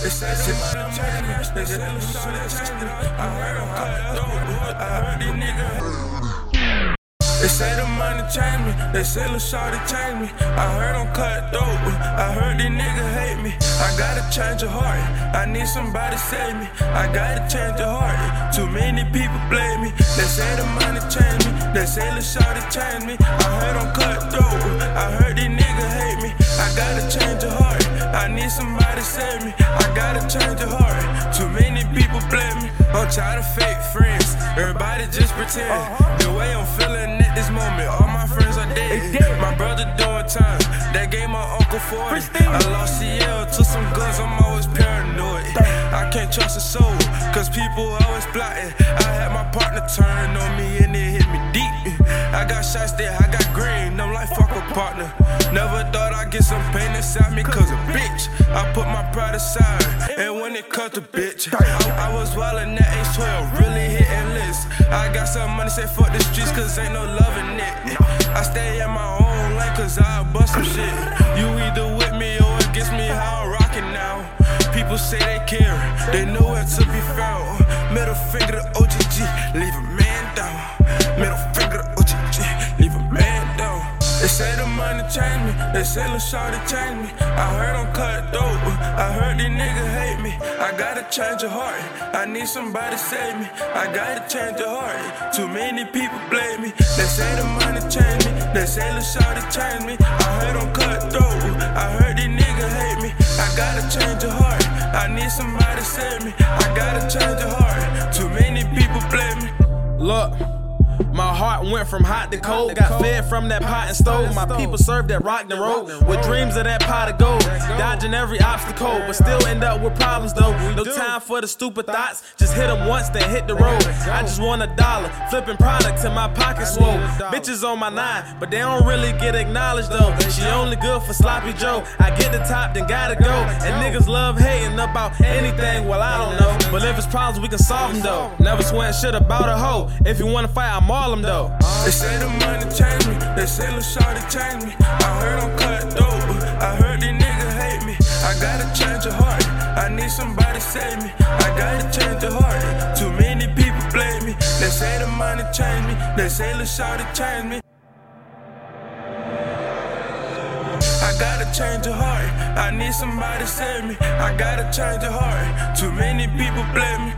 They me. They me. I heard them cut. I heard these niggas. They say the money change me. They say the shorty change me. I heard them cut dope. I heard these niggas hate me. I gotta change your heart. I need somebody save me. I gotta change your heart. Too many people blame me. They say the money change me. They say the shorty change me. I heard them cut dope. I heard these niggas hate me. I gotta change your heart. I somebody save me. I gotta change the heart. Too many people blame me. I'm tired of fake friends. Everybody just pretend. The way I'm feeling at this moment, all my friends are dead. My brother doing time. That gave my uncle 40. I lost CL to some guns. I'm always paranoid. I can't trust a soul, cause people always plotting. I had my partner turn on me and it hit me deep. I got shots there, I got partner. Never thought I'd get some pain inside me, cause a bitch. I put my pride aside, and when it cut to bitch, I, I was wildin' at age 12, really hitting lists. I got some money, say fuck the streets, cause ain't no love in it. I stay in my own lane, cause I bust some shit. You either with me or against me, how I'm rockin' now. People say they care, they know where to be found. Middle finger to OGG, leave a man down. Middle money change me, they say Lil Shawty change me. I heard them cut dope, I heard these niggas hate me. I gotta change your heart, I need somebody save me. I gotta change your heart, too many people blame me. They say the money change me, they say Lil Shawty change me. I heard them cut dope, I heard these niggas hate me. I gotta change your heart, I need somebody save me. I gotta change your heart, too many people blame me. Look. Went from hot to cold. Got fed from that pot and stove. My people served that rock and roll with dreams of that pot of gold. Dodging every obstacle, but still end up with problems though. No time for the stupid thoughts. Just hit them once, then hit the road. I just want a dollar. Flipping products in my pocket swole. Bitches on my nine, but they don't really get acknowledged though. She only good for sloppy Joe. I get the top, then gotta go. And niggas love hating about anything, well, I don't know. But if it's problems, we can solve them though. Never swear shit about a hoe. If you wanna fight, I'm all them though. They say the money change me, they say Lil Shawty change me. I heard them cut dope, I heard these niggas hate me. I gotta change your heart, I need somebody save me. I gotta change your heart, too many people blame me. They say the money change me, they say Lil Shawty change me. I gotta change your heart. I need somebody save me. I gotta change your heart. Too many people blame me.